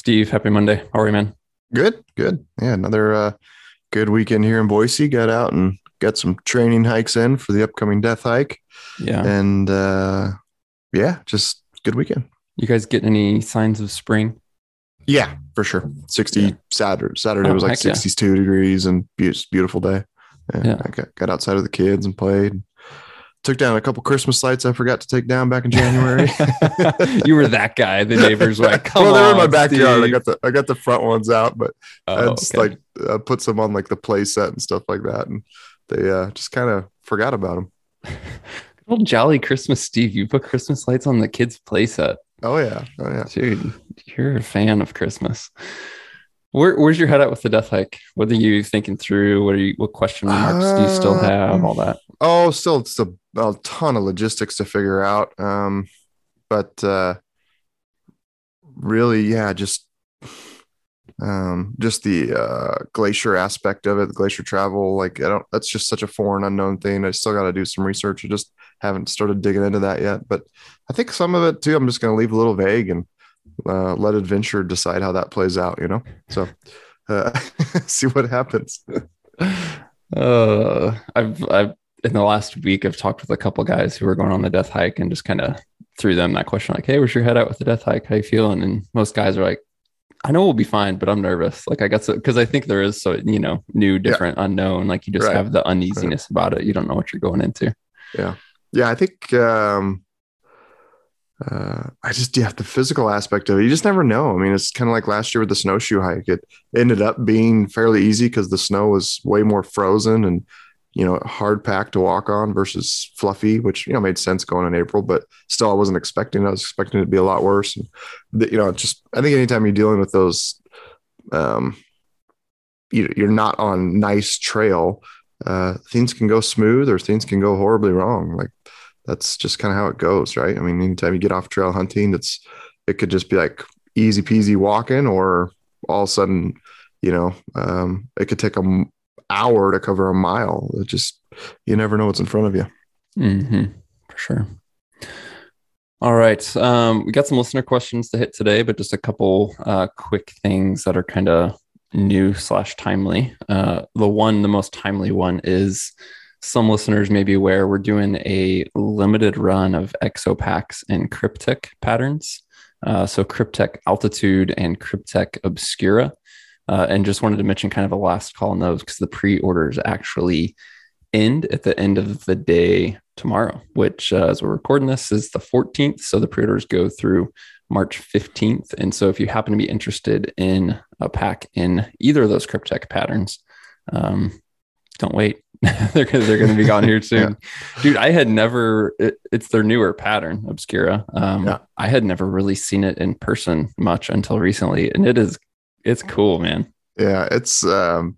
Steve, happy Monday. How are you, man? Good, good. Yeah, another uh, good weekend here in Boise. Got out and got some training hikes in for the upcoming death hike. Yeah. And uh, yeah, just good weekend. You guys getting any signs of spring? Yeah, for sure. 60 Yeah. Saturday. Saturday Oh, was like heck yeah. 62 degrees and beautiful day. And Yeah. I got, got outside with the kids and played. Took down a couple Christmas lights I forgot to take down back in January. you were that guy. The neighbors were like, "Come well, they were in my backyard. I got the I got the front ones out, but I Oh, just okay. like uh, put some on like the play set and stuff like that, and they uh, just kind of forgot about them. Old jolly Christmas, Steve. You put Christmas lights on the kids' playset, Oh yeah, oh yeah. dude. You're a fan of Christmas. Where, where's your head at with the death hike? What are you thinking through? What are you? What question marks do you still have? All that. Oh, still it's a, a ton of logistics to figure out. Um, but uh, really, yeah, just um, just the uh, glacier aspect of it, the glacier travel. Like I don't, that's just such a foreign, unknown thing. I still got to do some research. I just haven't started digging into that yet. But I think some of it too, I'm just going to leave a little vague and uh, let adventure decide how that plays out. You know, so uh, see what happens. Uh, I've I've in the last week I've talked with a couple guys who were going on the death hike and just kind of threw them that question like, "Hey, where's your head at with the death hike? How you feeling?" And most guys are like, "I know we'll be fine, but I'm nervous." Like I got so because I think there is so you know new, different, unknown. Like you just Right. have the uneasiness about it. You don't know what you're going into. Yeah, yeah i think um uh i just yeah the physical aspect of it you just never know. I mean it's kind of like last year with the snowshoe hike. It ended up being fairly easy because the snow was way more frozen and you know hard packed to walk on versus fluffy which you know made sense going in april but still i wasn't expecting i was expecting it to be a lot worse. And the, you know just i think anytime you're dealing with those um you, you're not on nice trail uh, things can go smooth or things can go horribly wrong. Like that's just kind of how it goes, right? I mean, anytime you get off trail hunting, it's it could just be like easy peasy walking, or all of a sudden, you know, um, it could take a m- hour to cover a mile. It just you never know what's in front of you. hmm for sure. All right. Um, we got some listener questions to hit today, but just a couple uh, quick things that are kind of new slash timely. Uh, the one, the most timely one is some listeners may be aware we're doing a limited run of exopacks and Kryptek patterns. Uh, so Kryptek altitude and Kryptek obscura. Uh, and just wanted to mention kind of a last call on those because the pre-orders actually end at the end of the day tomorrow, which uh, as we're recording this is the 14th. So the pre-orders go through March 15th. And so if you happen to be interested in a pack in either of those Kryptek patterns, um, don't wait. they're gonna, they're going to be gone here soon. Dude, I had never, it, it's their newer pattern, Obscura. Um, Yeah. I had never really seen it in person much until recently. And it is, it's cool, man. Yeah, it's um,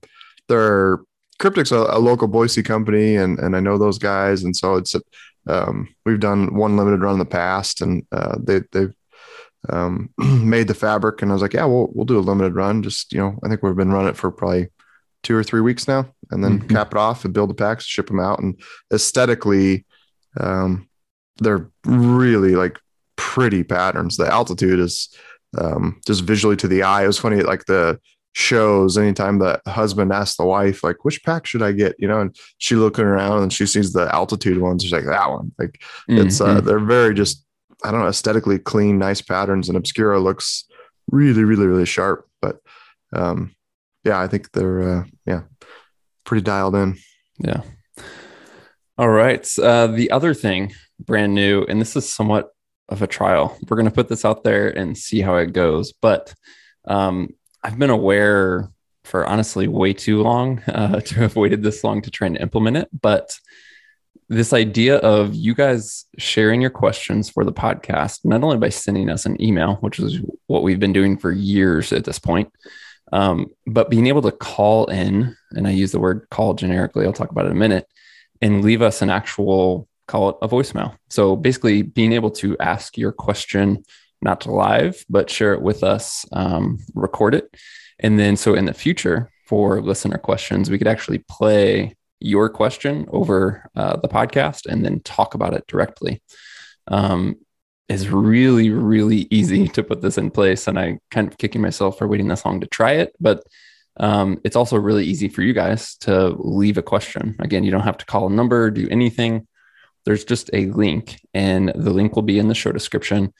they're Kryptek's a, a local Boise company, and and I know those guys, and so it's um, we've done one limited run in the past, and uh, they they've um, made the fabric, and I was like, yeah, we'll we'll do a limited run. Just you know, I think we've been running it for probably two or three weeks now, and then Mhm. cap it off and build the packs, ship them out, and aesthetically, um, they're really like pretty patterns. The altitude is um, just visually to the eye. It was funny, like the shows anytime the husband asks the wife like which pack should i get you know and she looking around and she sees the altitude ones she's like that one like it's uh Mhm. they're very just i don't know aesthetically clean nice patterns and obscura looks really really really sharp but um yeah i think they're uh yeah pretty dialed in Yeah. All right. Uh, the other thing, brand new, and this is somewhat of a trial. We're going to put this out there and see how it goes. But um, I've been aware for honestly way too long uh, to have waited this long to try and implement it. But this idea of you guys sharing your questions for the podcast, not only by sending us an email, which is what we've been doing for years at this point, um, but being able to call in, and I use the word call generically, I'll talk about it in a minute, and leave us an actual call it a voicemail. So basically, being able to ask your question, not live, but share it with us, um, record it. And then, so in the future, for listener questions, we could actually play your question over uh, the podcast and then talk about it directly. Um, is really, really easy to put this in place. And I kind of kicking myself for waiting this long to try it. But um, it's also really easy for you guys to leave a question. Again, you don't have to call a number, do anything. There's just a link, and the link will be in the show description.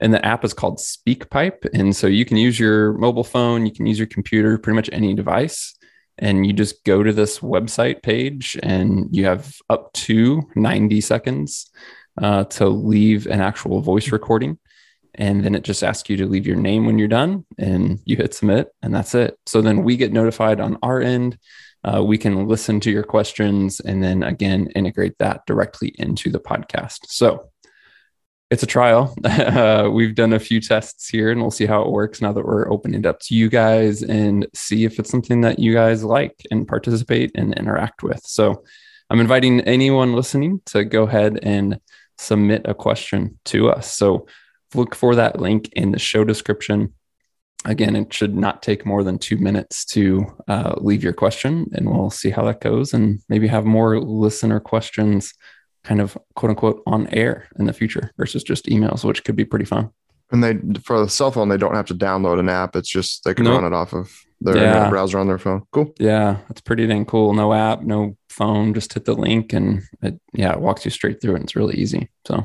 And the app is called SpeakPipe. And so you can use your mobile phone, you can use your computer, pretty much any device. And you just go to this website page, and you have up to 90 seconds uh, to leave an actual voice recording. And then it just asks you to leave your name when you're done and you hit submit, and that's it. So then we get notified on our end. Uh, we can listen to your questions and then again integrate that directly into the podcast. So it's a trial. Uh, we've done a few tests here and we'll see how it works now that we're opening it up to you guys and see if it's something that you guys like and participate and interact with. So I'm inviting anyone listening to go ahead and submit a question to us. So look for that link in the show description. Again, it should not take more than two minutes to uh, leave your question, and we'll see how that goes and maybe have more listener questions kind of quote unquote on air in the future versus just emails, which could be pretty fun. And they, for the cell phone, they don't have to download an app. It's just they can nope. run it off of their yeah. browser on their phone. Cool. Yeah, it's pretty dang cool. No app, no phone. Just hit the link, and it yeah, it walks you straight through, and it's really easy. So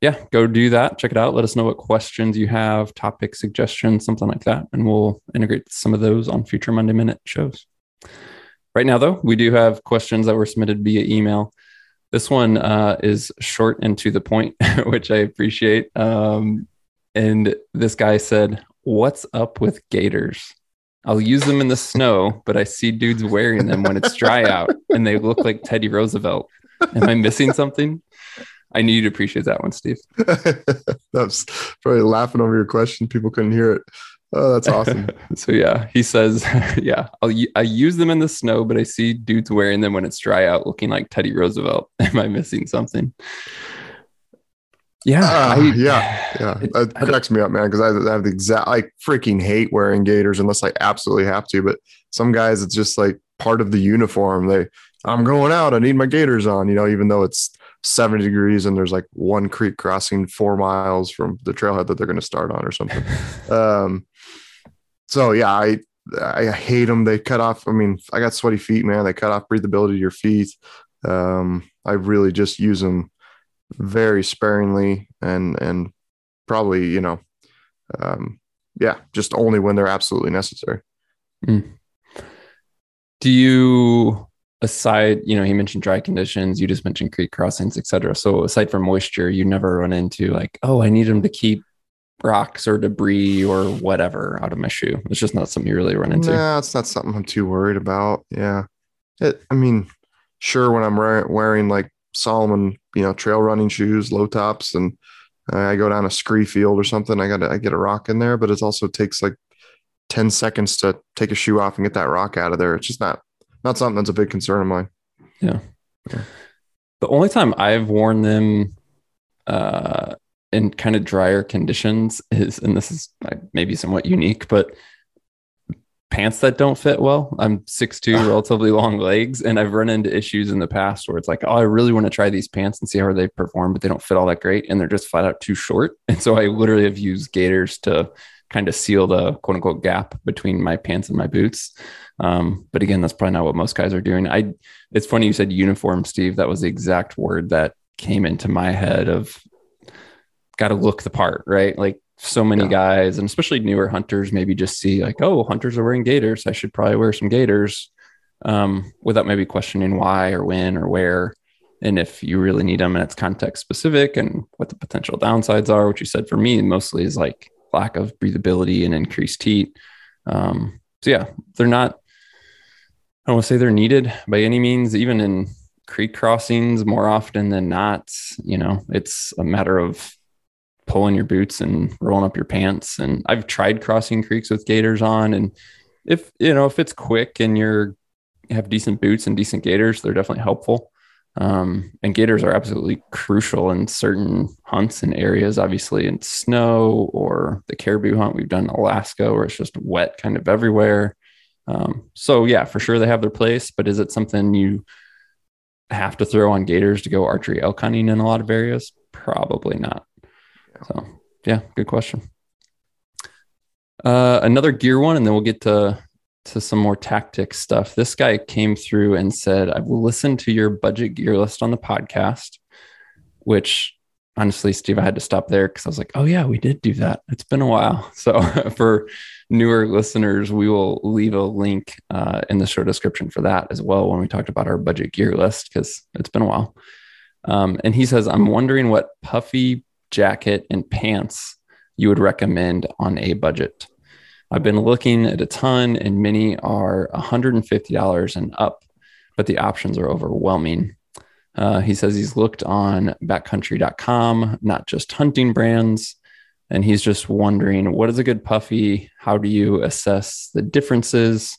yeah, go do that. Check it out. Let us know what questions you have, topic suggestions, something like that, and we'll integrate some of those on future Monday Minute shows. Right now, though, we do have questions that were submitted via email. This one uh, is short and to the point, which I appreciate. Um, and this guy said, What's up with gaiters? I'll use them in the snow, but I see dudes wearing them when it's dry out and they look like Teddy Roosevelt. Am I missing something? I knew you'd appreciate that one, Steve. that's probably laughing over your question. People couldn't hear it. Oh, that's awesome. so yeah, he says, yeah, I'll, I use them in the snow, but I see dudes wearing them when it's dry out, looking like Teddy Roosevelt. Am I missing something? Yeah, uh, I, yeah, yeah. It, that cracks me up, man. Because I, I, have the exact, I freaking hate wearing gaiters unless I absolutely have to. But some guys, it's just like part of the uniform. They, I'm going out. I need my gaiters on. You know, even though it's 70 degrees and there's like one creek crossing four miles from the trailhead that they're going to start on or something. um, so yeah, I I hate them. They cut off. I mean, I got sweaty feet, man. They cut off breathability to your feet. Um, I really just use them very sparingly and and probably you know um yeah just only when they're absolutely necessary. Mm. do you aside you know he mentioned dry conditions you just mentioned creek crossings etc so aside from moisture you never run into like oh i need them to keep rocks or debris or whatever out of my shoe. It's just not something you really run into. Yeah it's not something i'm too worried about. Yeah. It, i mean sure when i'm wearing like Salomon, you know, trail running shoes, low tops, and uh, I go down a scree field or something. I got I get a rock in there, but it also takes like ten seconds to take a shoe off and get that rock out of there. It's just not not something that's a big concern of mine. Yeah. yeah. The only time I've worn them uh, in kind of drier conditions is, and this is maybe somewhat unique, but pants that don't fit well. I'm 6'2, relatively long legs, and I've run into issues in the past where it's like, oh, I really want to try these pants and see how they perform, but they don't fit all that great and they're just flat out too short. And so I literally have used gaiters to kind of seal the quote unquote gap between my pants and my boots. Um, but again, that's probably not what most guys are doing. I it's funny you said uniform, Steve. That was the exact word that came into my head of got to look the part, right? Like so many yeah. guys and especially newer hunters maybe just see like oh hunters are wearing gaiters. I should probably wear some gaiters um, without maybe questioning why or when or where. And if you really need them and it's context specific and what the potential downsides are which you said for me mostly is like lack of breathability and increased heat. Um, so yeah they're not i don't want to say they're needed by any means even in creek crossings more often than not you know it's a matter of pulling your boots and rolling up your pants. And I've tried crossing creeks with gaiters on. And if, you know, if it's quick and you're have decent boots and decent gaiters, they're definitely helpful. Um, and gaiters are absolutely crucial in certain hunts and areas, obviously in snow or the caribou hunt we've done in Alaska where it's just wet kind of everywhere. Um, so yeah, for sure they have their place, but is it something you have to throw on gaiters to go archery elk hunting in a lot of areas? Probably not. So yeah, good question. Uh, another gear one, and then we'll get to to some more tactic stuff. This guy came through and said, "I've listened to your budget gear list on the podcast," which honestly, Steve, I had to stop there because I was like, "Oh yeah, we did do that. It's been a while." So for newer listeners, we will leave a link uh, in the show description for that as well when we talked about our budget gear list because it's been a while. Um, and he says, "I'm wondering what puffy jacket and pants you would recommend on a budget." I've been looking at a ton, and many are $150 and up, but the options are overwhelming. Uh, he says he's looked on backcountry.com, not just hunting brands. And he's just wondering what is a good puffy? How do you assess the differences?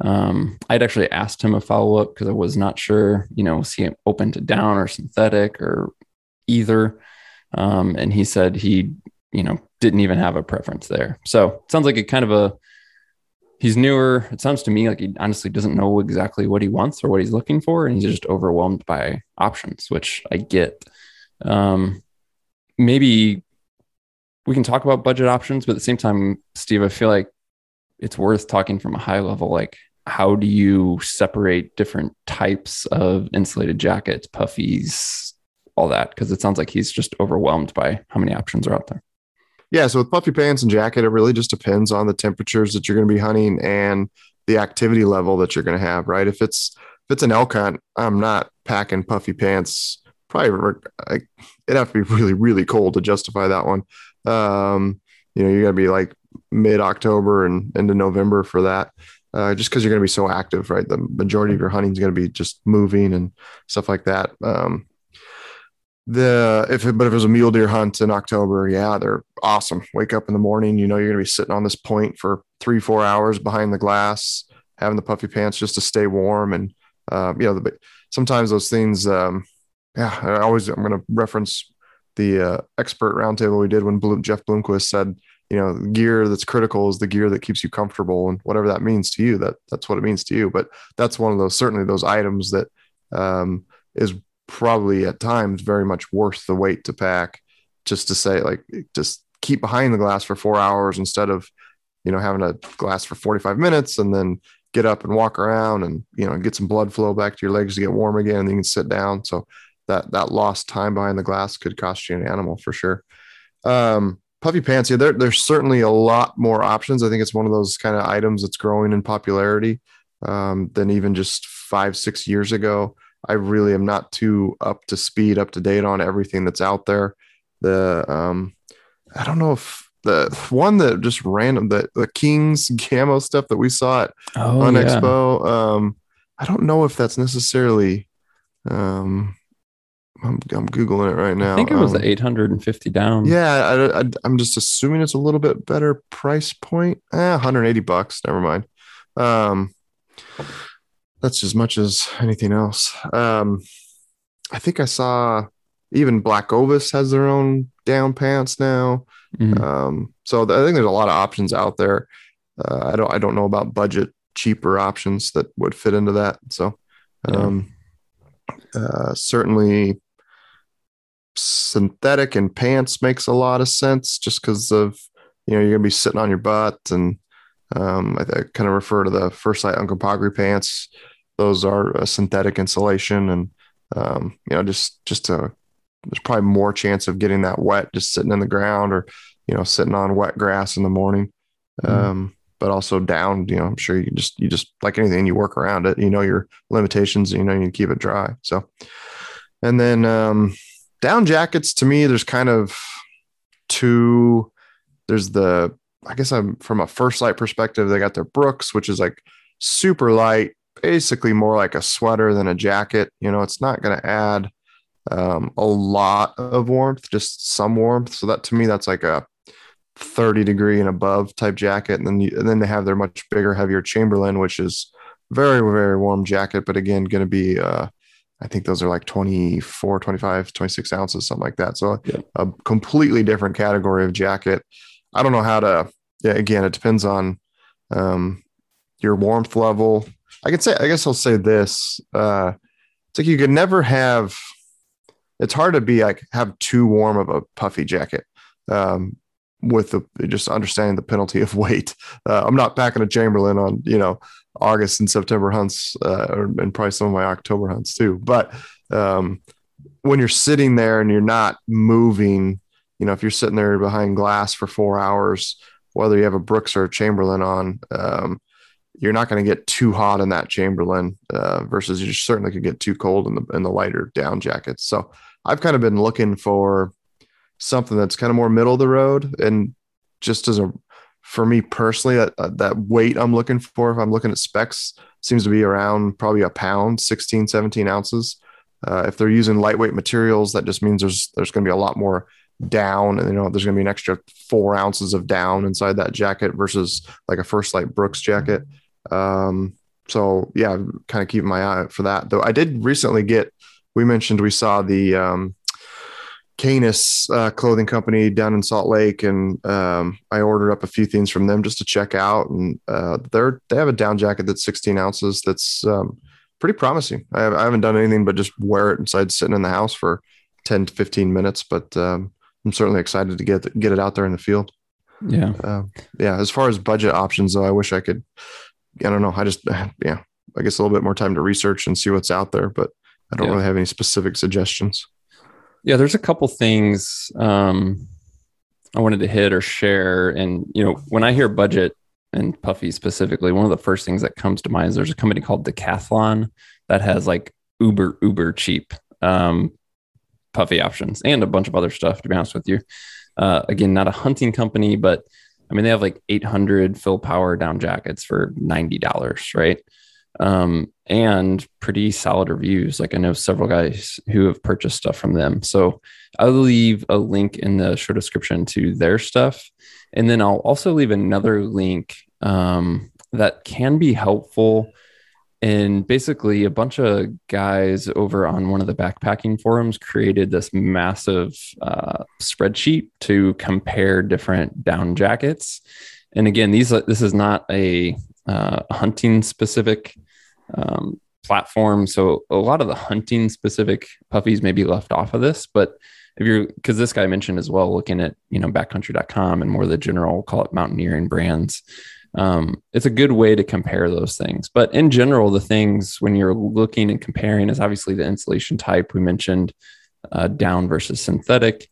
Um, I'd actually asked him a follow up because I was not sure, you know, was he open to down or synthetic or either? Um, and he said he, you know, didn't even have a preference there. So it sounds like a kind of a he's newer. It sounds to me like he honestly doesn't know exactly what he wants or what he's looking for, and he's just overwhelmed by options, which I get. Um, maybe we can talk about budget options, but at the same time, Steve, I feel like it's worth talking from a high level. Like, how do you separate different types of insulated jackets, puffies, all that? Because it sounds like he's just overwhelmed by how many options are out there. Yeah, so with puffy pants and jacket, it really just depends on the temperatures that you're going to be hunting and the activity level that you're going to have, right? If it's if it's an elk hunt, I'm not packing puffy pants. Probably it'd have to be really really cold to justify that one. Um, you know, you're going to be like mid October and into November for that. Uh, just because you're going to be so active, right? The majority of your hunting is going to be just moving and stuff like that. Um, the if it, but if it was a mule deer hunt in October, yeah, they're awesome. Wake up in the morning, you know you're gonna be sitting on this point for three, four hours behind the glass, having the puffy pants just to stay warm. And um, you know, the, sometimes those things, um, yeah, I always I'm gonna reference the uh, expert roundtable we did when Jeff Bloomquist said, you know, gear that's critical is the gear that keeps you comfortable, and whatever that means to you, that that's what it means to you. But that's one of those certainly those items that um, is probably at times very much worth the wait to pack just to say like just keep behind the glass for four hours instead of you know having a glass for 45 minutes and then get up and walk around and you know get some blood flow back to your legs to get warm again and then you can sit down. So that that lost time behind the glass could cost you an animal for sure. Um, puffy pants yeah there, there's certainly a lot more options. I think it's one of those kind of items that's growing in popularity um, than even just five six years ago I really am not too up to speed, up to date on everything that's out there. The um, I don't know if the one that just random the the Kings camo stuff that we saw at oh, on yeah. Expo. Um, I don't know if that's necessarily. Um, I'm, I'm googling it right now. I think it was um, the 850 down. Yeah, I, am just assuming it's a little bit better price point. Eh, 180 bucks. Never mind. Um, that's as much as anything else. Um, I think I saw even Black Ovis has their own down pants now. Mm-hmm. Um, so I think there's a lot of options out there. Uh, I don't I don't know about budget cheaper options that would fit into that. So um, yeah. uh, certainly synthetic and pants makes a lot of sense just because of you know you're gonna be sitting on your butt and um, I, I kind of refer to the First Lite Uncompahgre pants. Those are a synthetic insulation, and um, you know, just just a there's probably more chance of getting that wet just sitting in the ground or you know sitting on wet grass in the morning. Mm-hmm. Um, but also down, you know, I'm sure you just you just like anything, you work around it. You know your limitations. You know you keep it dry. So, and then um, down jackets to me, there's kind of two. There's the I guess I'm from a First Lite perspective. They got their Brooks, which is like super light, basically more like a sweater than a jacket. You know, it's not going to add um, a lot of warmth, just some warmth. So that to me, that's like a 30 degree and above type jacket. And then you, and then they have their much bigger, heavier Chamberlain, which is very, very warm jacket. But again, going to be, uh, I think those are like 24, 25, 26 ounces, something like that. So yeah. a completely different category of jacket. I don't know how to, yeah, again, it depends on um, your warmth level. I could say, I guess I'll say this. Uh, it's like you could never have, it's hard to be like, have too warm of a puffy jacket. um, with the just understanding the penalty of weight. Uh, I'm not packing a Chamberlain on you know August and September hunts, uh, and probably some of my October hunts too. But um, when you're sitting there and you're not moving, you know, if you're sitting there behind glass for four hours, whether you have a Brooks or a Chamberlain on, um, you're not going to get too hot in that Chamberlain uh, versus you certainly could get too cold in the in the lighter down jackets. So I've kind of been looking for something that's kind of more middle of the road and just as a for me personally that that weight i'm looking for if i'm looking at specs seems to be around probably a pound 16 17 ounces uh, if they're using lightweight materials that just means there's there's going to be a lot more down and you know there's going to be an extra four ounces of down inside that jacket versus like a First Lite brooks jacket um, so yeah kind of keeping my eye out for that though i did recently get we mentioned we saw the um, Canis uh, clothing company down in Salt Lake, and um, I ordered up a few things from them just to check out. And uh, they're they have a down jacket that's 16 ounces. That's um, pretty promising. I, have, I, haven't done anything but just wear it inside, sitting in the house for 10 to 15 minutes. But um, I'm certainly excited to get get it out there in the field. Yeah, uh, yeah. As far as budget options, though, I wish I could. I don't know. I just yeah. I guess a little bit more time to research and see what's out there, but I don't yeah. really have any specific suggestions. Yeah, there's a couple things um, I wanted to hit or share. And, you know, when I hear budget and puffy specifically, one of the first things that comes to mind is there's a company called Decathlon that has like uber, uber cheap um, puffy options and a bunch of other stuff, to be honest with you. Uh, again, not a hunting company, but I mean, they have like 800 fill power down jackets for $90, right? um, and pretty solid reviews. Like I know several guys who have purchased stuff from them. So I'll leave a link in the show description to their stuff. And then I'll also leave another link um, that can be helpful. And basically, a bunch of guys over on one of the backpacking forums created this massive uh, spreadsheet to compare different down jackets. And again, these this is not a uh, hunting specific um, platform. So a lot of the hunting specific puffies may be left off of this, but if you're because this guy mentioned as well, looking at you know backcountry.com and more the general call it mountaineering brands. Um, it's a good way to compare those things. But in general, the things when you're looking and comparing is obviously the insulation type we mentioned, uh, down versus synthetic.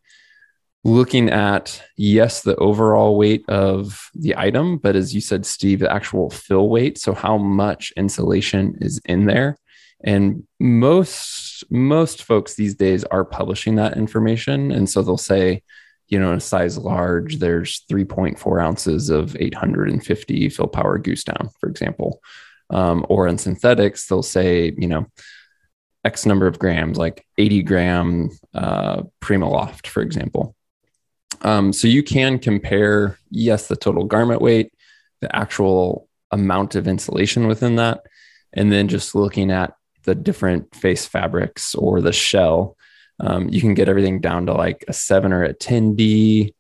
Looking at yes the overall weight of the item but as you said steve the actual fill weight. So how much insulation is in there? And most most folks these days are publishing that information. And so they'll say you know in a size large there's 3.4 ounces of 850 fill power goose down for example. Um, or in synthetics they'll say you know x number of grams like 80 gram uh, primaloft for example. Um, so you can compare, yes, the total garment weight, the actual amount of insulation within that, and then just looking at the different face fabrics or the shell, um, you can get everything down to like a seven or a 10D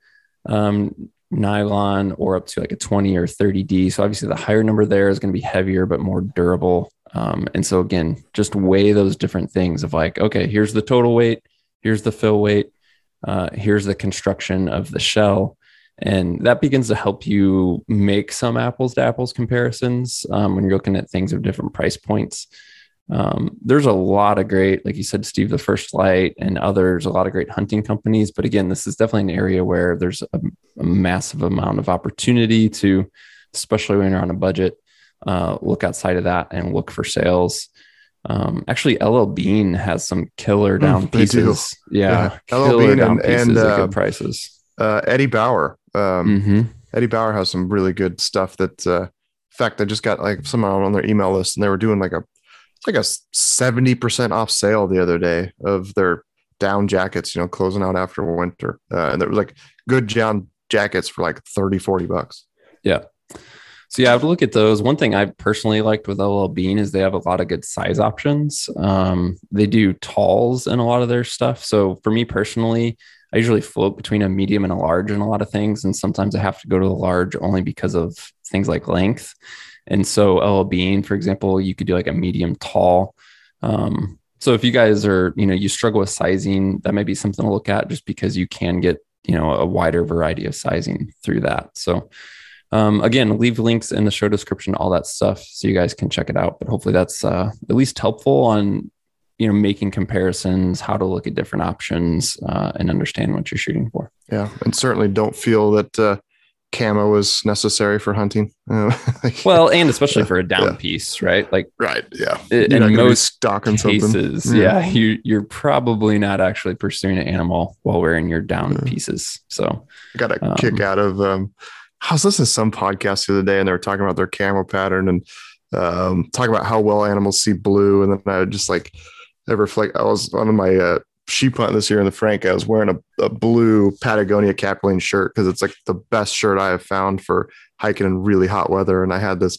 um, nylon or up to like a 20 or 30D. So obviously the higher number there is going to be heavier but more durable. Um, and so again, just weigh those different things of like, okay, here's the total weight, here's the fill weight, uh, here's the construction of the shell and that begins to help you make some apples to apples comparisons um, when you're looking at things of different price points um, there's a lot of great like you said steve the First Lite and others a lot of great hunting companies but again this is definitely an area where there's a, a massive amount of opportunity to especially when you're on a budget uh, look outside of that and look for sales um, actually, LL Bean has some killer mm, down mm, pieces. Yeah, yeah. LL Bean and, and uh, good prices. Uh, Eddie Bauer. Um, mm-hmm. Eddie Bauer has some really good stuff. That, uh, in fact, I just got like someone on their email list, and they were doing like a like a seventy percent off sale the other day of their down jackets. You know, closing out after winter, uh, and there was like good down jackets for like 30, 40 bucks. Yeah. So yeah, I would look at those. One thing I personally liked with LL Bean is they have a lot of good size options. Um, they do talls in a lot of their stuff. So for me personally, I usually float between a medium and a large in a lot of things, and sometimes I have to go to the large only because of things like length. And so LL Bean, for example, you could do like a medium tall. Um, so if you guys are, you know, you struggle with sizing, that might be something to look at just because you can get you know a wider variety of sizing through that. So um, again, leave links in the show description, all that stuff, so you guys can check it out. But hopefully, that's uh, at least helpful on you know making comparisons, how to look at different options, uh, and understand what you're shooting for. Yeah, and certainly don't feel that uh, camo was necessary for hunting. well, and especially for a down yeah. piece, right? Like, right, yeah. It, in most cases, something. yeah, yeah you you're probably not actually pursuing an animal while wearing your down yeah. pieces. So, I got a um, kick out of. Um, I was listening to some podcast the other day, and they were talking about their camo pattern and um, talking about how well animals see blue, and then I just like. I reflect. I was on my uh, sheep hunt this year in the Frank, I was wearing a, a blue Patagonia Capilene shirt because it's like the best shirt I have found for hiking in really hot weather. And I had this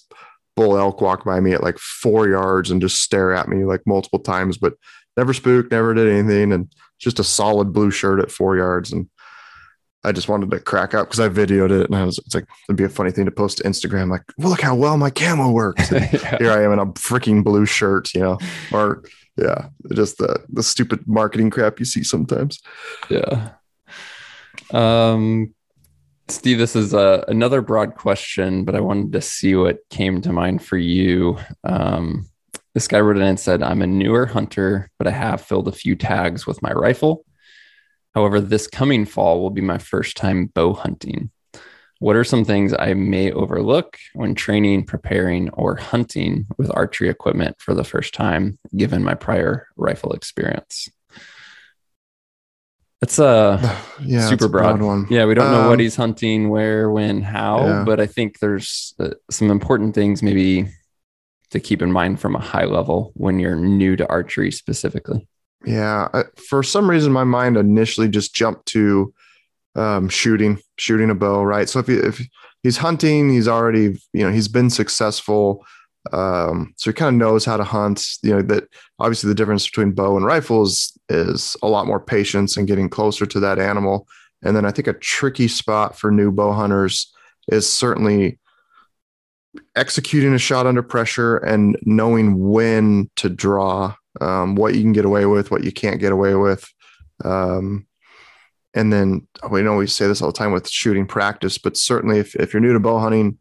bull elk walk by me at like four yards and just stare at me like multiple times, but never spooked, never did anything. And just a solid blue shirt at four yards. And I just wanted to crack up because I videoed it and I was it's like it'd be a funny thing to post to Instagram, like, well, look how well my camo works. yeah. Here I am in a freaking blue shirt, you know, or yeah, just the the stupid marketing crap you see sometimes. Yeah. Um, Steve, this is a, uh, another broad question, but I wanted to see what came to mind for you. Um, this guy wrote in and said, I'm a newer hunter, but I have filled a few tags with my rifle. However, this coming fall will be my first time bow hunting. What are some things I may overlook when training, preparing, or hunting with archery equipment for the first time, given my prior rifle experience? It's a yeah, super broad. broad. one. Yeah, we don't um, know what um, he's hunting, where, when, how, yeah. but I think there's uh, some important things maybe to keep in mind from a high level when you're new to archery specifically. Yeah, I, for some reason, my mind initially just jumped to um, shooting, shooting a bow, right? So if, he, if he's hunting, he's already, you know, he's been successful. Um, so he kind of knows how to hunt. You know, that obviously the difference between bow and rifles is a lot more patience and getting closer to that animal. And then I think a tricky spot for new bow hunters is certainly executing a shot under pressure and knowing when to draw, um, what you can get away with, what you can't get away with. Um, and then we know we say this all the time with shooting practice, but certainly if, if you're new to bow hunting,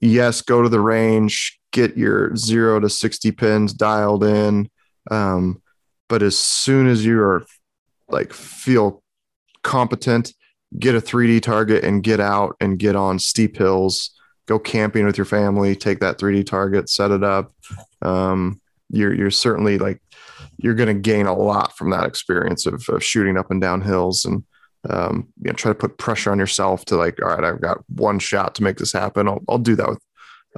yes, go to the range, get your zero to 60 pins dialed in. Um, but as soon as you are like feel competent, get a 3D target and get out and get on steep hills, go camping with your family, take that 3D target, set it up. Um, you're, you're certainly like, you're going to gain a lot from that experience of, of shooting up and down hills. And, um, you know, try to put pressure on yourself to like, all right, I've got one shot to make this happen. I'll, I'll do that with,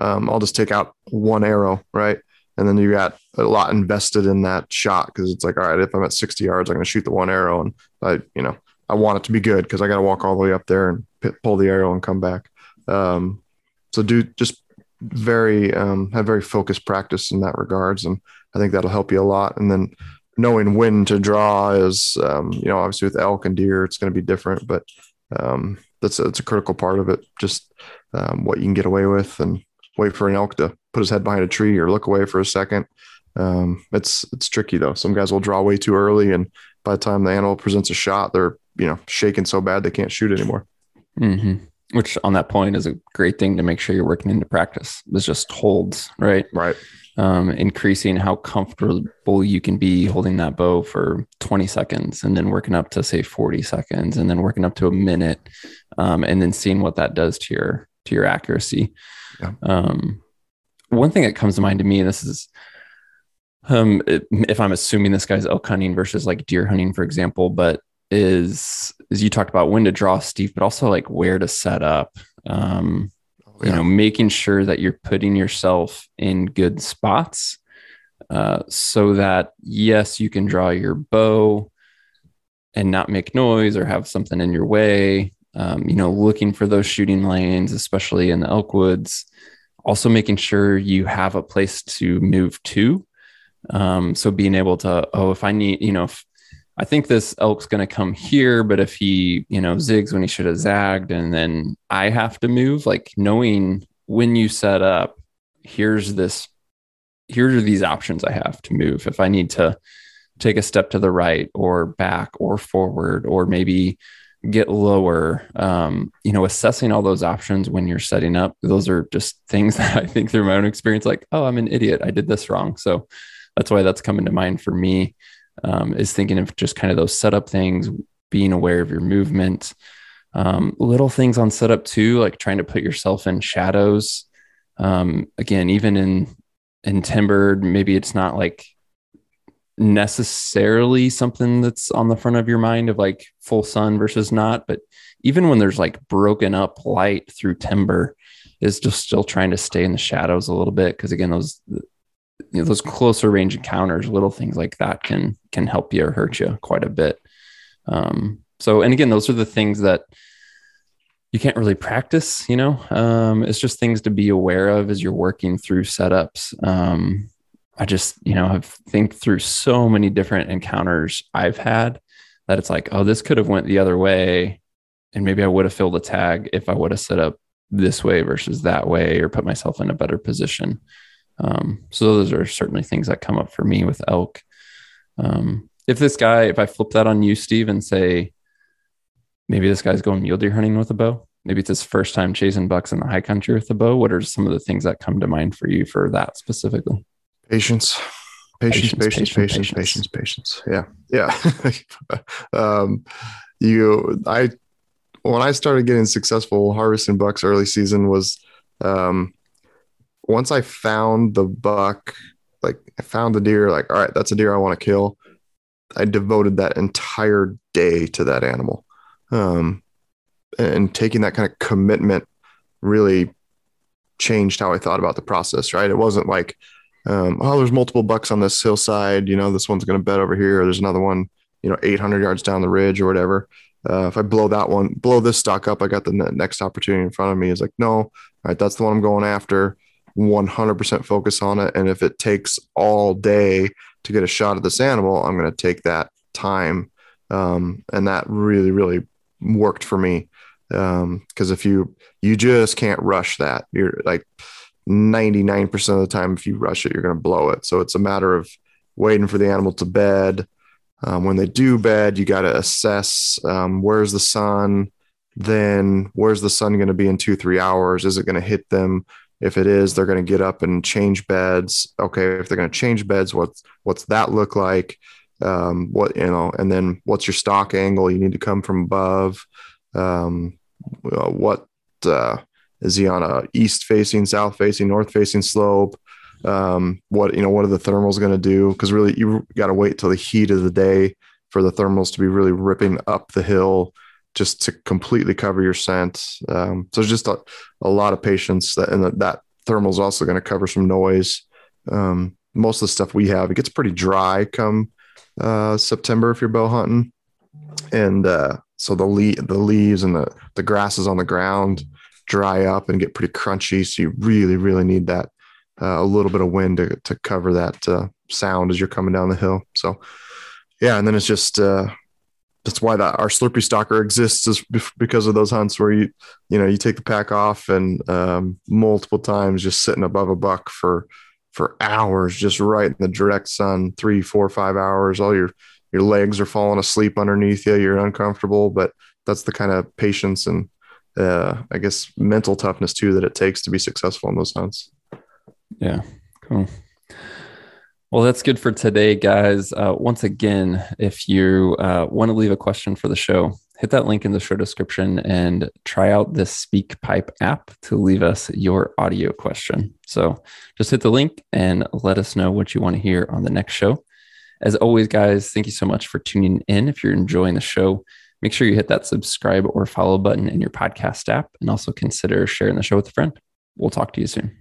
um, I'll just take out one arrow. Right. And then you got a lot invested in that shot. Cause it's like, all right, if I'm at 60 yards, I'm going to shoot the one arrow and I, you know, I want it to be good. Cause I got to walk all the way up there and pull the arrow and come back. Um, so do just very, um, have very focused practice in that regards. And I think that'll help you a lot. And then, knowing when to draw is, um, you know, obviously with elk and deer, it's going to be different, but um, that's a, that's a critical part of it. Just um, what you can get away with and wait for an elk to put his head behind a tree or look away for a second. Um, it's it's tricky though. Some guys will draw way too early, and by the time the animal presents a shot, they're you know shaking so bad they can't shoot anymore. Mm-hmm. Which on that point is a great thing to make sure you're working into practice. Is just holds, right? Right um, increasing how comfortable you can be holding that bow for 20 seconds and then working up to say 40 seconds and then working up to a minute um, and then seeing what that does to your to your accuracy yeah. um, one thing that comes to mind to me this is um, if i'm assuming this guy's elk hunting versus like deer hunting for example but is is you talked about when to draw steve but also like where to set up um, you know making sure that you're putting yourself in good spots uh, so that yes you can draw your bow and not make noise or have something in your way um, you know looking for those shooting lanes especially in the elk woods. Also making sure you have a place to move to um, so being able to oh if i need you know if I think this elk's going to come here, but if he, you know, zigs when he should have zagged and then I have to move, like knowing when you set up, here's this, here are these options I have to move. If I need to take a step to the right or back or forward, or maybe get lower um, you know assessing all those options when you're setting up those are just things that i think through my own experience like oh i'm an idiot. I did this wrong. So that's why that's coming to mind for me um, is thinking of just kind of those setup things being aware of your movement um, little things on setup too like trying to put yourself in shadows. Um, again even in in timbered maybe it's not like necessarily something that's on the front of your mind of like full sun versus not but even when there's like broken up light through timber is just still trying to stay in the shadows a little bit because again those you know, those closer range encounters little things like that can can help you or hurt you quite a bit um, so and again those are the things that you can't really practice you know um, it's just things to be aware of as you're working through setups um, I just, you know, have think through so many different encounters I've had that it's like, oh, this could have went the other way. And maybe I would have filled a tag if I would have set up this way versus that way or put myself in a better position. Um, so those are certainly things that come up for me with elk. Um, if this guy, if I flip that on you, Steve, and say, maybe this guy's going mule deer hunting with a bow, maybe it's his first time chasing bucks in the high country with a bow. What are some of the things that come to mind for you for that specifically? Patience. Patience, patience, patience, patience, patience. Yeah. Yeah. um, you, I, when I started getting successful harvesting bucks early season was, um, once I found the buck, like I found the deer, like, all right, that's a deer I want to kill. I devoted that entire day to that animal. Um, and taking that kind of commitment really changed how I thought about the process, right? It wasn't like, um, oh, there's multiple bucks on this hillside. You know, this one's going to bed over here. Or there's another one, you know, 800 yards down the ridge or whatever. Uh, if I blow that one, blow this stock up, I got the next opportunity in front of me. Is like, no, all right, that's the one I'm going after. 100% focus on it. And if it takes all day to get a shot at this animal, I'm going to take that time. Um, and that really, really worked for me. Um, cause if you, you just can't rush that. You're like, 99% of the time, if you rush it, you're going to blow it. So it's a matter of waiting for the animal to bed. Um, when they do bed, you got to assess um, where's the sun, then where's the sun going to be in two, three hours? Is it going to hit them? If it is, they're going to get up and change beds. Okay, if they're going to change beds, what's what's that look like? Um, what you know, and then what's your stock angle? You need to come from above. Um, what uh, is he on a east facing, south facing, north facing slope? Um, what you know, what are the thermals going to do? Because really, you got to wait till the heat of the day for the thermals to be really ripping up the hill just to completely cover your scent. Um, so just a, a, lot of patience that, and that, that thermal is also going to cover some noise. Um, most of the stuff we have, it gets pretty dry come uh, September if you're bow hunting, and uh, so the le- the leaves and the the grasses on the ground dry up and get pretty crunchy. So you really, really need that uh, a little bit of wind to, to cover that uh, sound as you're coming down the hill. So, yeah, and then it's just uh, that's why that our Slurpee stalker exists is because of those hunts where you you know you take the pack off and um, multiple times just sitting above a buck for for hours, just right in the direct sun, three, four, five hours. All your your legs are falling asleep underneath you. You're uncomfortable, but that's the kind of patience and uh, I guess mental toughness too that it takes to be successful in those hunts. Yeah, cool. Well, that's good for today, guys. Uh, once again, if you uh, want to leave a question for the show, hit that link in the show description and try out this SpeakPipe app to leave us your audio question. So just hit the link and let us know what you want to hear on the next show. As always, guys, thank you so much for tuning in. If you're enjoying the show, Make sure you hit that subscribe or follow button in your podcast app and also consider sharing the show with a friend. We'll talk to you soon.